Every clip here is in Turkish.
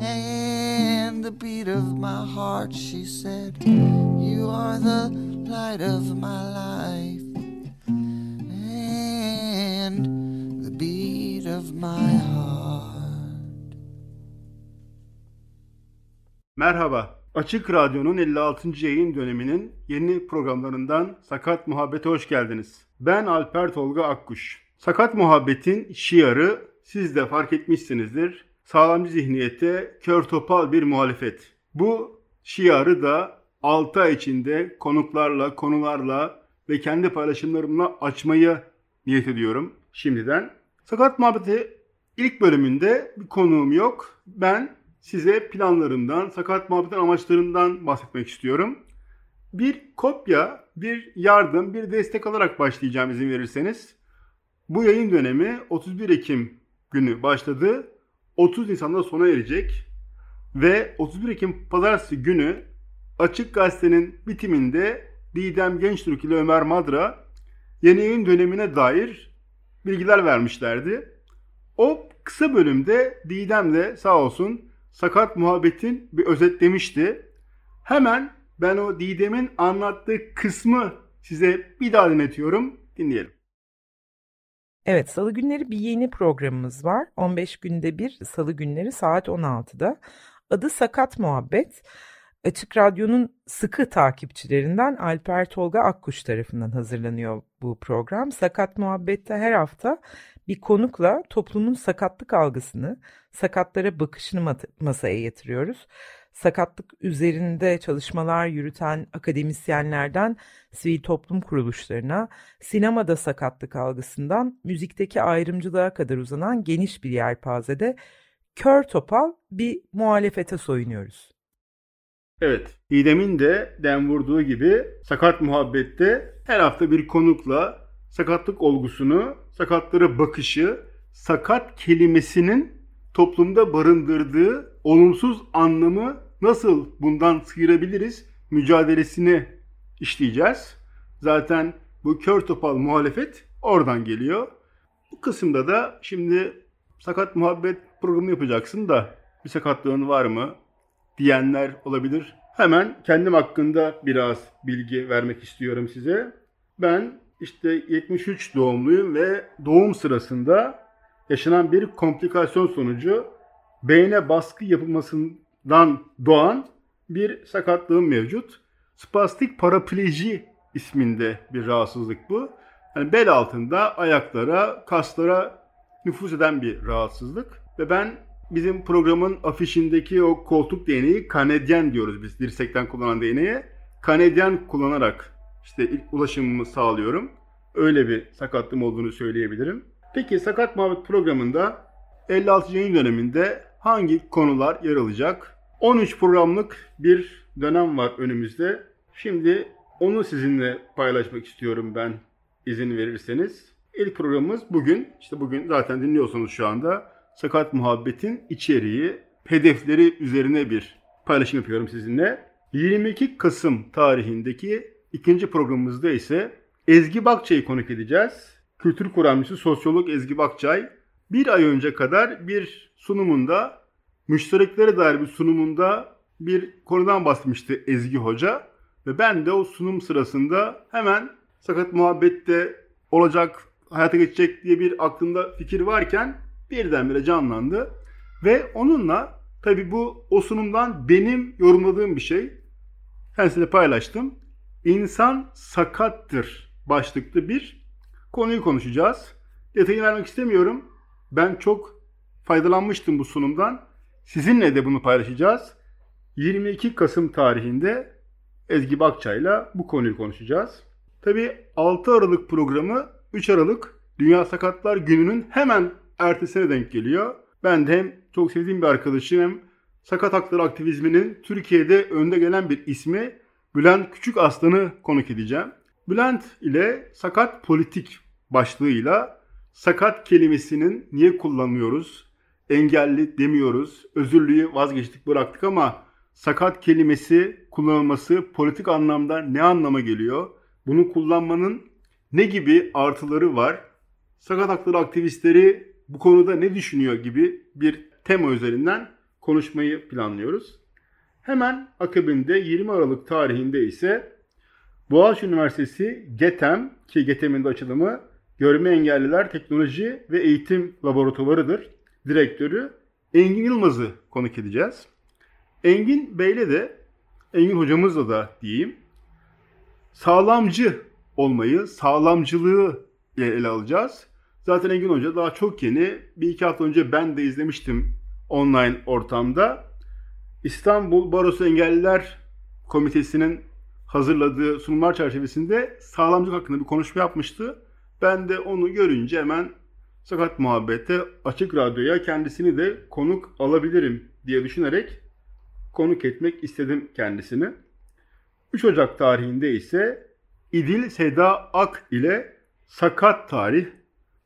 and the beat of my heart. She said, You are the light of my life and the beat of my heart. Merhaba. Açık Radyo'nun 56. yayın döneminin yeni programlarından Sakat Muhabbet'e hoş geldiniz. Ben Alper Tolga Akkuş. Sakat Muhabbet'in şiarı siz de fark etmişsinizdir. Sağlamcı zihniyete kör topal bir muhalefet. Bu şiarı da 6 ay içinde konuklarla, konularla ve kendi paylaşımlarımla açmayı niyet ediyorum şimdiden. Sakat Muhabbet'i ilk bölümünde bir konuğum yok. Ben size planlarımdan, sakat muhabbetin amaçlarından bahsetmek istiyorum. Bir kopya, bir yardım, bir destek alarak başlayacağım izin verirseniz. Bu yayın dönemi 31 Ekim günü başladı. 30 Nisan'da sona erecek. Ve 31 Ekim pazartesi günü Açık Gazete'nin bitiminde Didem Gençtürk ile Ömer Madra yeni yayın dönemine dair bilgiler vermişlerdi. O kısa bölümde Didem de sağ olsun sakat muhabbetin bir özetlemişti. Hemen ben o Didem'in anlattığı kısmı size bir daha dinletiyorum. Dinleyelim. Evet, salı günleri bir yeni programımız var. 15 günde bir salı günleri saat 16'da. Adı Sakat Muhabbet. Açık Radyo'nun sıkı takipçilerinden Alper Tolga Akkuş tarafından hazırlanıyor bu program. Sakat Muhabbet'te her hafta bir konukla toplumun sakatlık algısını, sakatlara bakışını masaya getiriyoruz. Sakatlık üzerinde çalışmalar yürüten akademisyenlerden sivil toplum kuruluşlarına, sinemada sakatlık algısından müzikteki ayrımcılığa kadar uzanan geniş bir yelpazede kör topal bir muhalefete soyunuyoruz. Evet, İdem'in de dem vurduğu gibi sakat muhabbette her hafta bir konukla sakatlık olgusunu, sakatlara bakışı, sakat kelimesinin toplumda barındırdığı olumsuz anlamı nasıl bundan sıyırabiliriz mücadelesini işleyeceğiz. Zaten bu kör topal muhalefet oradan geliyor. Bu kısımda da şimdi sakat muhabbet programı yapacaksın da bir sakatlığın var mı diyenler olabilir. Hemen kendim hakkında biraz bilgi vermek istiyorum size. Ben işte 73 doğumluyum ve doğum sırasında yaşanan bir komplikasyon sonucu beyne baskı yapılmasından doğan bir sakatlığım mevcut. Spastik parapleji isminde bir rahatsızlık bu. Yani bel altında ayaklara, kaslara nüfuz eden bir rahatsızlık. Ve ben bizim programın afişindeki o koltuk değneği kanedyen diyoruz biz dirsekten kullanan değneğe. Kanedyen kullanarak işte ilk ulaşımımı sağlıyorum. Öyle bir sakatlığım olduğunu söyleyebilirim. Peki Sakat Muhabbet programında 56. yayın döneminde hangi konular yer alacak? 13 programlık bir dönem var önümüzde. Şimdi onu sizinle paylaşmak istiyorum ben izin verirseniz. İlk programımız bugün. İşte bugün zaten dinliyorsunuz şu anda. Sakat Muhabbet'in içeriği, hedefleri üzerine bir paylaşım yapıyorum sizinle. 22 Kasım tarihindeki ikinci programımızda ise Ezgi Bakçay'ı konuk edeceğiz. Kültür kuramcısı sosyolog Ezgi Bakçay bir ay önce kadar bir sunumunda müştereklere dair bir sunumunda bir konudan bahsetmişti Ezgi Hoca. Ve ben de o sunum sırasında hemen sakat muhabbette olacak, hayata geçecek diye bir aklımda fikir varken birdenbire canlandı. Ve onunla Tabi bu o sunumdan benim yorumladığım bir şey. Kendisiyle paylaştım. İnsan sakattır başlıklı bir konuyu konuşacağız. Detayını vermek istemiyorum. Ben çok faydalanmıştım bu sunumdan. Sizinle de bunu paylaşacağız. 22 Kasım tarihinde Ezgi Bakçay'la bu konuyu konuşacağız. Tabi 6 Aralık programı 3 Aralık Dünya Sakatlar Günü'nün hemen ertesine denk geliyor. Ben de hem çok sevdiğim bir arkadaşım hem sakat hakları aktivizminin Türkiye'de önde gelen bir ismi Bülent Küçük Aslan'ı konuk edeceğim. Bülent ile sakat politik başlığıyla sakat kelimesinin niye kullanmıyoruz? Engelli demiyoruz. Özürlüğü vazgeçtik bıraktık ama sakat kelimesi kullanılması politik anlamda ne anlama geliyor? Bunu kullanmanın ne gibi artıları var? Sakat hakları aktivistleri bu konuda ne düşünüyor gibi bir tema üzerinden konuşmayı planlıyoruz. Hemen akabinde 20 Aralık tarihinde ise Boğaziçi Üniversitesi GETEM ki GETEM'in de açılımı Görme Engelliler Teknoloji ve Eğitim Laboratuvarı'dır. Direktörü Engin Yılmaz'ı konuk edeceğiz. Engin Bey'le de Engin hocamızla da diyeyim sağlamcı olmayı, sağlamcılığı ele alacağız. Zaten Engin Hoca daha çok yeni. Bir iki hafta önce ben de izlemiştim online ortamda. İstanbul Barosu Engelliler Komitesi'nin hazırladığı sunumlar çerçevesinde sağlamcılık hakkında bir konuşma yapmıştı. Ben de onu görünce hemen Sakat Muhabbet'te Açık Radyo'ya kendisini de konuk alabilirim diye düşünerek konuk etmek istedim kendisini. 3 Ocak tarihinde ise İdil Seda Ak ile Sakat Tarih,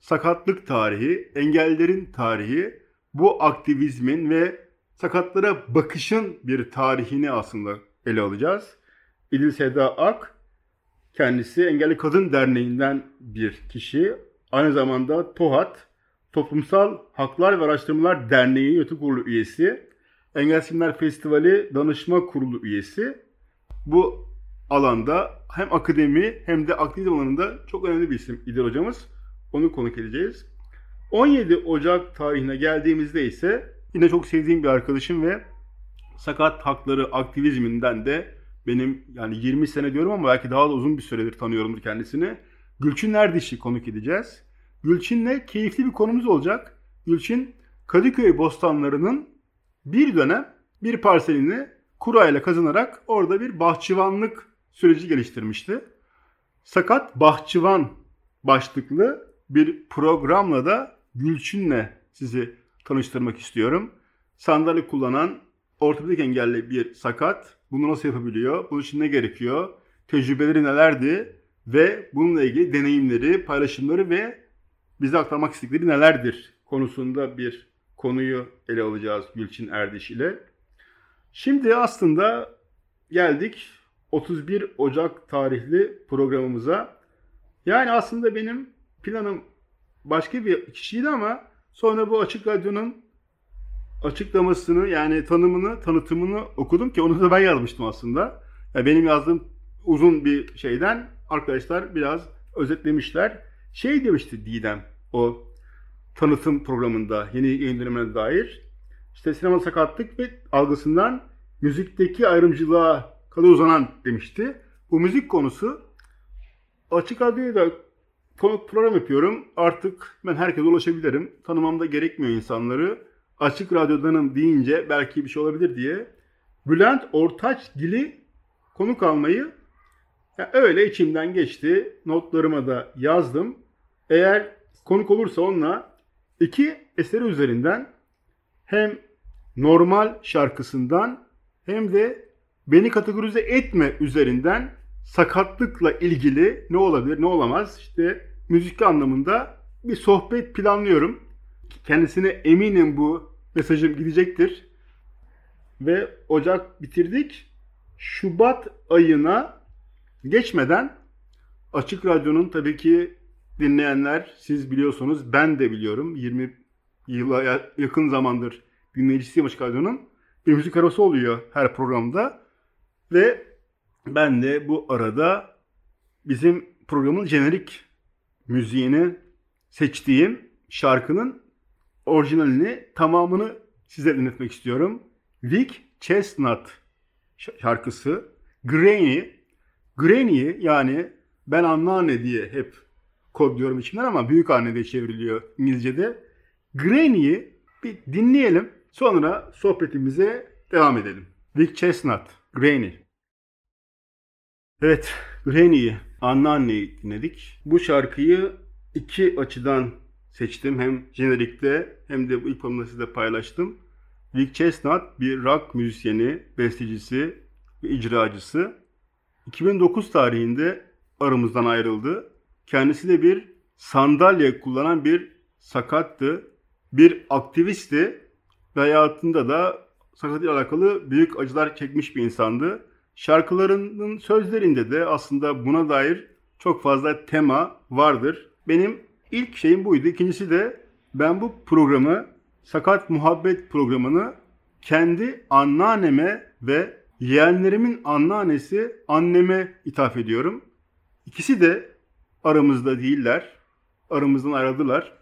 Sakatlık Tarihi, Engellerin Tarihi, bu aktivizmin ve sakatlara bakışın bir tarihini aslında ele alacağız. İdil Seda Ak, kendisi Engelli Kadın Derneği'nden bir kişi. Aynı zamanda TOHAT, Toplumsal Haklar ve Araştırmalar Derneği Yönetim Kurulu üyesi. Engel Filmler Festivali Danışma Kurulu üyesi. Bu alanda hem akademi hem de aktivizm alanında çok önemli bir isim İdil hocamız. Onu konuk edeceğiz. 17 Ocak tarihine geldiğimizde ise yine çok sevdiğim bir arkadaşım ve sakat hakları aktivizminden de benim yani 20 sene diyorum ama belki daha da uzun bir süredir tanıyorumdur kendisini. Gülçin Erdiş'i konuk edeceğiz. Gülçin'le keyifli bir konumuz olacak. Gülçin Kadıköy bostanlarının bir dönem bir parselini kurayla kazanarak orada bir bahçıvanlık süreci geliştirmişti. Sakat Bahçıvan başlıklı bir programla da Gülçin'le sizi tanıştırmak istiyorum. Sandalye kullanan ortopedik engelli bir sakat. Bunu nasıl yapabiliyor? Bunun için ne gerekiyor? Tecrübeleri nelerdi? Ve bununla ilgili deneyimleri, paylaşımları ve bize aktarmak istedikleri nelerdir konusunda bir konuyu ele alacağız Gülçin Erdiş ile. Şimdi aslında geldik 31 Ocak tarihli programımıza. Yani aslında benim planım başka bir kişiydi ama sonra bu Açık Radyo'nun açıklamasını yani tanımını, tanıtımını okudum ki onu da ben yazmıştım aslında. Yani benim yazdığım uzun bir şeyden arkadaşlar biraz özetlemişler. Şey demişti Didem o tanıtım programında yeni yayın dönemine dair. İşte sinema sakatlık ve algısından müzikteki ayrımcılığa kadar uzanan demişti. Bu müzik konusu açık radyoya da konuk program yapıyorum. Artık ben herkese ulaşabilirim. Tanımam da gerekmiyor insanları. Açık radyodanım deyince belki bir şey olabilir diye. Bülent Ortaçgil'i konuk almayı yani öyle içimden geçti. Notlarıma da yazdım. Eğer konuk olursa onunla iki eseri üzerinden hem normal şarkısından hem de beni kategorize etme üzerinden sakatlıkla ilgili ne olabilir ne olamaz işte müzik anlamında bir sohbet planlıyorum. Kendisine eminim bu mesajım gidecektir. Ve Ocak bitirdik. Şubat ayına geçmeden Açık Radyo'nun tabii ki dinleyenler siz biliyorsunuz ben de biliyorum 20 yıla yakın zamandır dinleyicisiyim Açık Radyo'nun. Bir müzik arası oluyor her programda. Ve ben de bu arada bizim programın jenerik müziğini seçtiğim şarkının orijinalini tamamını size dinletmek istiyorum. Vic Chestnut şarkısı Granny. Granny yani ben anneanne diye hep kodluyorum içimden ama büyük anne diye çevriliyor İngilizce'de. Granny'yi bir dinleyelim. Sonra sohbetimize devam edelim. Vic Chestnut, Granny. Evet, Granny'yi, anneanneyi dinledik. Bu şarkıyı iki açıdan seçtim. Hem jenerikte hem de bu ilk programda size paylaştım. Vic Chestnut bir rock müzisyeni, bestecisi ve icracısı. 2009 tarihinde aramızdan ayrıldı. Kendisi de bir sandalye kullanan bir sakattı, bir aktivisti ve hayatında da sakatlıkla alakalı büyük acılar çekmiş bir insandı. Şarkılarının sözlerinde de aslında buna dair çok fazla tema vardır. Benim ilk şeyim buydu. İkincisi de ben bu programı, Sakat Muhabbet programını kendi anneanneme ve yeğenlerimin anneannesi anneme ithaf ediyorum. İkisi de aramızda değiller. Aramızdan ayrıldılar.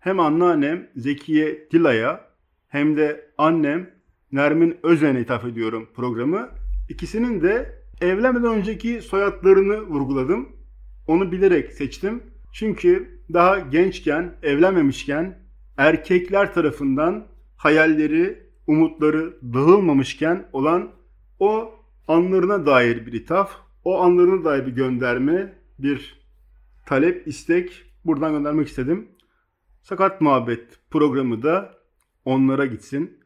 Hem anneannem Zekiye Dila'ya hem de annem Nermin Özen'e ithaf ediyorum programı. İkisinin de evlenmeden önceki soyadlarını vurguladım. Onu bilerek seçtim. Çünkü daha gençken, evlenmemişken erkekler tarafından hayalleri, umutları dağılmamışken olan o anlarına dair bir ithaf, o anlarına dair bir gönderme, bir talep, istek buradan göndermek istedim. Sakat Muhabbet programı da onlara gitsin.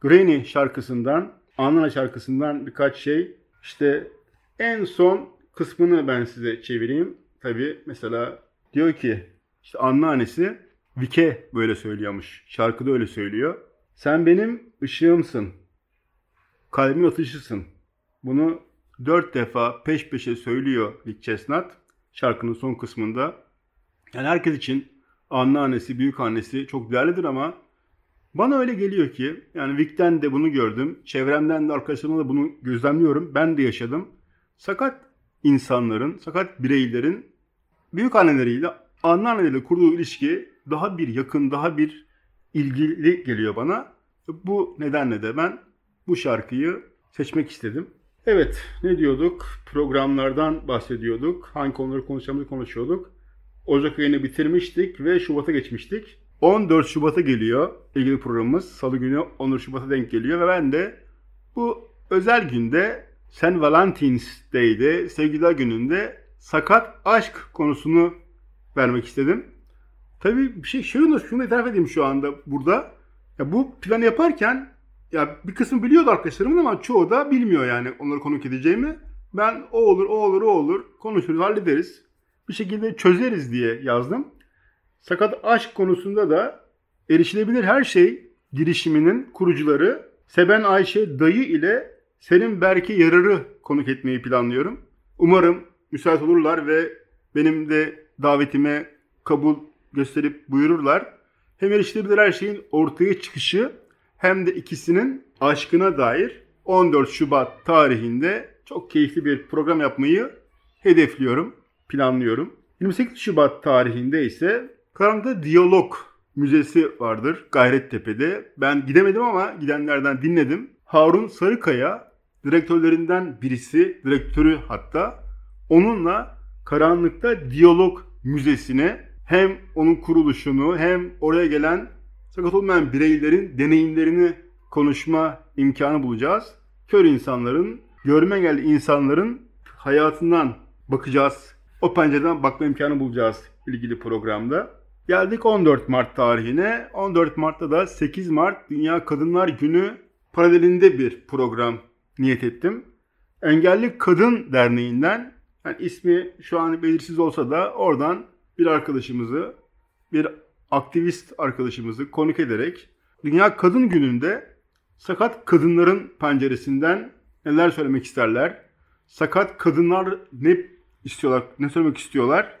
Granny şarkısından, Anana şarkısından birkaç şey. İşte en son kısmını ben size çevireyim. Tabi mesela diyor ki işte anneannesi Vike böyle söylüyormuş. Şarkıda öyle söylüyor. Sen benim ışığımsın. Kalbimin atışısın. Bunu dört defa peş peşe söylüyor Vic Chestnut şarkının son kısmında. Yani herkes için anneannesi, büyük annesi çok değerlidir ama bana öyle geliyor ki yani Vic'ten de bunu gördüm. Çevremden de arkadaşlarımla da bunu gözlemliyorum. Ben de yaşadım. Sakat insanların, sakat bireylerin büyük anneleriyle, anneanneleriyle kurduğu ilişki daha bir yakın, daha bir ilgili geliyor bana. Bu nedenle de ben bu şarkıyı seçmek istedim. Evet, ne diyorduk? Programlardan bahsediyorduk. Hangi konuları konuşacağımızı konuşuyorduk. Ocak ayını bitirmiştik ve Şubat'a geçmiştik. 14 Şubat'a geliyor ilgili programımız. Salı günü 14 Şubat'a denk geliyor ve ben de bu özel günde St. Valentine's Day'de, Sevgililer Günü'nde sakat aşk konusunu vermek istedim. Tabii bir şey şunu, şunu itiraf edeyim şu anda burada. Ya bu planı yaparken ya bir kısmı biliyordu arkadaşlarımın ama çoğu da bilmiyor yani onları konuk edeceğimi. Ben o olur, o olur, o olur konuşuruz, hallederiz. Bir şekilde çözeriz diye yazdım. Sakat aşk konusunda da erişilebilir her şey girişiminin kurucuları Seben Ayşe Dayı ile Selim Berke Yarar'ı konuk etmeyi planlıyorum. Umarım müsait olurlar ve benim de davetime kabul gösterip buyururlar. Hem erişilebilir her şeyin ortaya çıkışı hem de ikisinin aşkına dair 14 Şubat tarihinde çok keyifli bir program yapmayı hedefliyorum, planlıyorum. 28 Şubat tarihinde ise Karanlıkta Diyalog Müzesi vardır Gayrettepe'de. Ben gidemedim ama gidenlerden dinledim. Harun Sarıkaya direktörlerinden birisi, direktörü hatta onunla Karanlıkta Diyalog Müzesi'ne hem onun kuruluşunu hem oraya gelen sakat olmayan bireylerin deneyimlerini konuşma imkanı bulacağız. Kör insanların, görme engelli insanların hayatından bakacağız. O pencereden bakma imkanı bulacağız ilgili programda. Geldik 14 Mart tarihine. 14 Mart'ta da 8 Mart Dünya Kadınlar Günü paralelinde bir program niyet ettim. Engelli Kadın Derneği'nden yani ismi şu an belirsiz olsa da oradan bir arkadaşımızı, bir aktivist arkadaşımızı konuk ederek Dünya Kadın Günü'nde sakat kadınların penceresinden neler söylemek isterler? Sakat kadınlar ne istiyorlar, ne söylemek istiyorlar?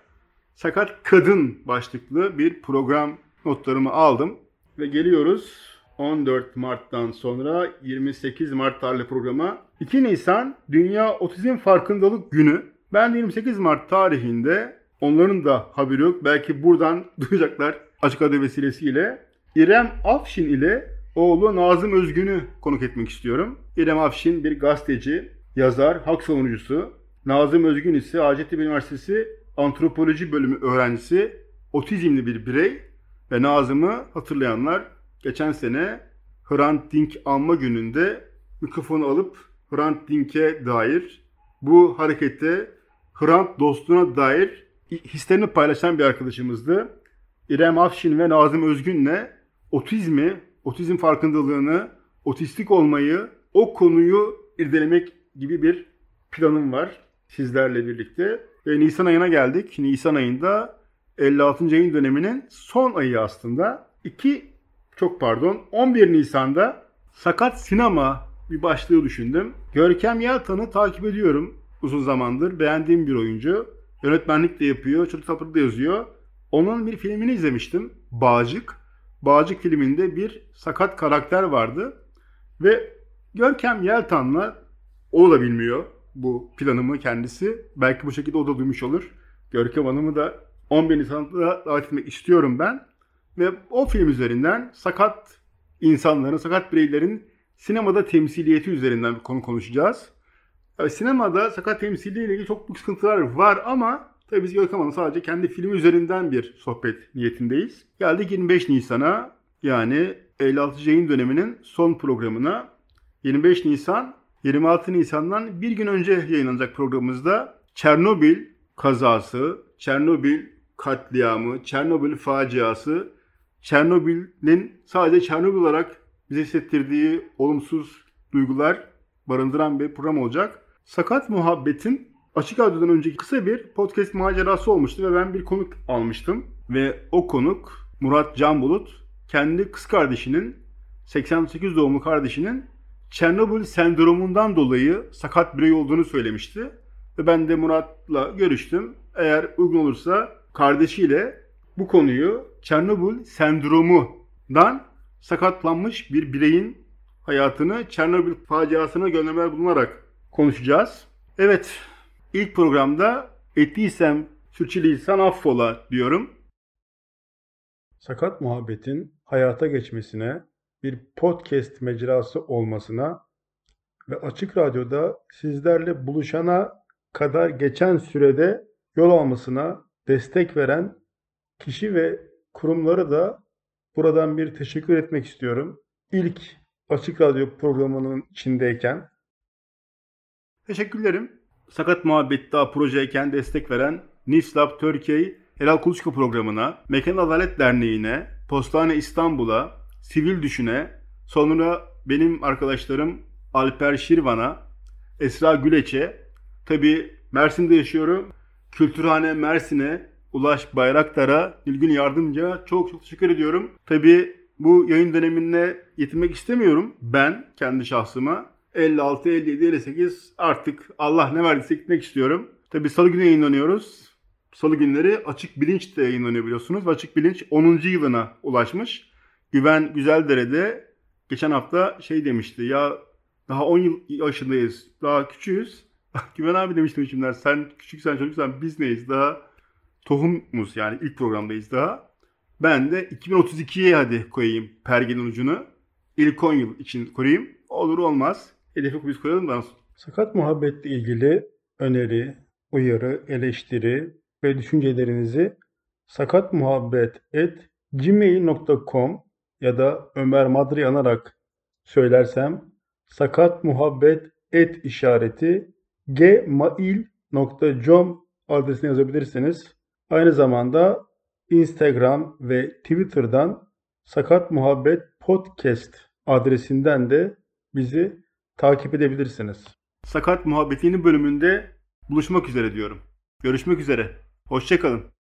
Sakat Kadın başlıklı bir program notlarımı aldım. Ve geliyoruz 14 Mart'tan sonra 28 Mart tarihli programa. 2 Nisan Dünya Otizm Farkındalık Günü. Ben 28 Mart tarihinde onların da haberi yok. Belki buradan duyacaklar açık adı vesilesiyle. İrem Afşin ile oğlu Nazım Özgün'ü konuk etmek istiyorum. İrem Afşin bir gazeteci, yazar, hak savunucusu. Nazım Özgün ise Hacettepe Üniversitesi Antropoloji Bölümü öğrencisi, otizmli bir birey ve Nazım'ı hatırlayanlar geçen sene Hrant Dink anma gününde mikrofonu alıp Hrant Dink'e dair bu harekette Hrant dostluğuna dair hislerini paylaşan bir arkadaşımızdı. İrem Afşin ve Nazım Özgün'le otizmi, otizm farkındalığını, otistik olmayı, o konuyu irdelemek gibi bir planım var sizlerle birlikte. Ve Nisan ayına geldik. Nisan ayında 56. yayın döneminin son ayı aslında. 2 çok pardon 11 Nisan'da Sakat Sinema bir başlığı düşündüm. Görkem Yaltan'ı takip ediyorum uzun zamandır. Beğendiğim bir oyuncu. Yönetmenlik de yapıyor, çocuk da yazıyor. Onun bir filmini izlemiştim. Bağcık. Bağcık filminde bir sakat karakter vardı. Ve Görkem Yeltan'la o da bilmiyor bu planımı kendisi. Belki bu şekilde o da duymuş olur. Görkem Hanım'ı da 11 Nisan'da davet etmek istiyorum ben. Ve o film üzerinden sakat insanların, sakat bireylerin sinemada temsiliyeti üzerinden bir konu konuşacağız. Yani sinemada sakat temsiliyle ilgili çok büyük sıkıntılar var ama tabii biz Görkem Hanım sadece kendi filmi üzerinden bir sohbet niyetindeyiz. Geldik 25 Nisan'a yani 56. yayın döneminin son programına. 25 Nisan 26 Nisan'dan bir gün önce yayınlanacak programımızda Çernobil kazası, Çernobil katliamı, Çernobil faciası, Çernobil'in sadece Çernobil olarak bize hissettirdiği olumsuz duygular barındıran bir program olacak. Sakat Muhabbet'in Açık Radyo'dan önceki kısa bir podcast macerası olmuştu ve ben bir konuk almıştım. Ve o konuk Murat Canbulut kendi kız kardeşinin 88 doğumlu kardeşinin Çernobil sendromundan dolayı sakat birey olduğunu söylemişti. Ve ben de Murat'la görüştüm. Eğer uygun olursa kardeşiyle bu konuyu Çernobil sendromundan sakatlanmış bir bireyin hayatını Çernobil faciasına göndermeler bulunarak konuşacağız. Evet, ilk programda ettiysem suçluysan affola diyorum. Sakat muhabbetin hayata geçmesine, bir podcast mecrası olmasına ve Açık Radyo'da sizlerle buluşana kadar geçen sürede yol almasına destek veren kişi ve kurumları da buradan bir teşekkür etmek istiyorum. İlk Açık Radyo programının içindeyken. Teşekkürlerim. Sakat Muhabbet daha projeyken destek veren Nislab Türkiye Helal Kuluçka programına, Mekan Adalet Derneği'ne, Postane İstanbul'a, Sivil Düşün'e, sonra benim arkadaşlarım Alper Şirvan'a, Esra Güleç'e, tabi Mersin'de yaşıyorum. Kültürhane Mersin'e, Ulaş Bayraktar'a, Nilgün Yardımcı'ya çok çok teşekkür ediyorum. Tabi bu yayın döneminde yetinmek istemiyorum ben kendi şahsıma. 56, 57, 58 artık Allah ne verdiyse gitmek istiyorum. Tabi salı günü yayınlanıyoruz. Salı günleri Açık Bilinç de yayınlanıyor biliyorsunuz. Açık Bilinç 10. yılına ulaşmış. Güven Güzeldere'de geçen hafta şey demişti. Ya daha 10 yıl yaşındayız. Daha küçüğüz. Güven abi demiştim içimden. Sen küçüksen çocuksan biz neyiz? Daha tohumuz yani ilk programdayız daha. Ben de 2032'ye hadi koyayım pergenin ucunu. İlk 10 yıl için koyayım. Olur olmaz. Hedefi biz koyalım da. Sakat muhabbetle ilgili öneri, uyarı, eleştiri ve düşüncelerinizi sakatmuhabbet@gmail.com ya da Ömer Madri anarak söylersem sakatmuhabbet et işareti gmail.com adresine yazabilirsiniz. Aynı zamanda Instagram ve Twitter'dan Sakat Muhabbet Podcast adresinden de bizi takip edebilirsiniz. Sakat Muhabbeti'nin bölümünde buluşmak üzere diyorum. Görüşmek üzere. Hoşçakalın.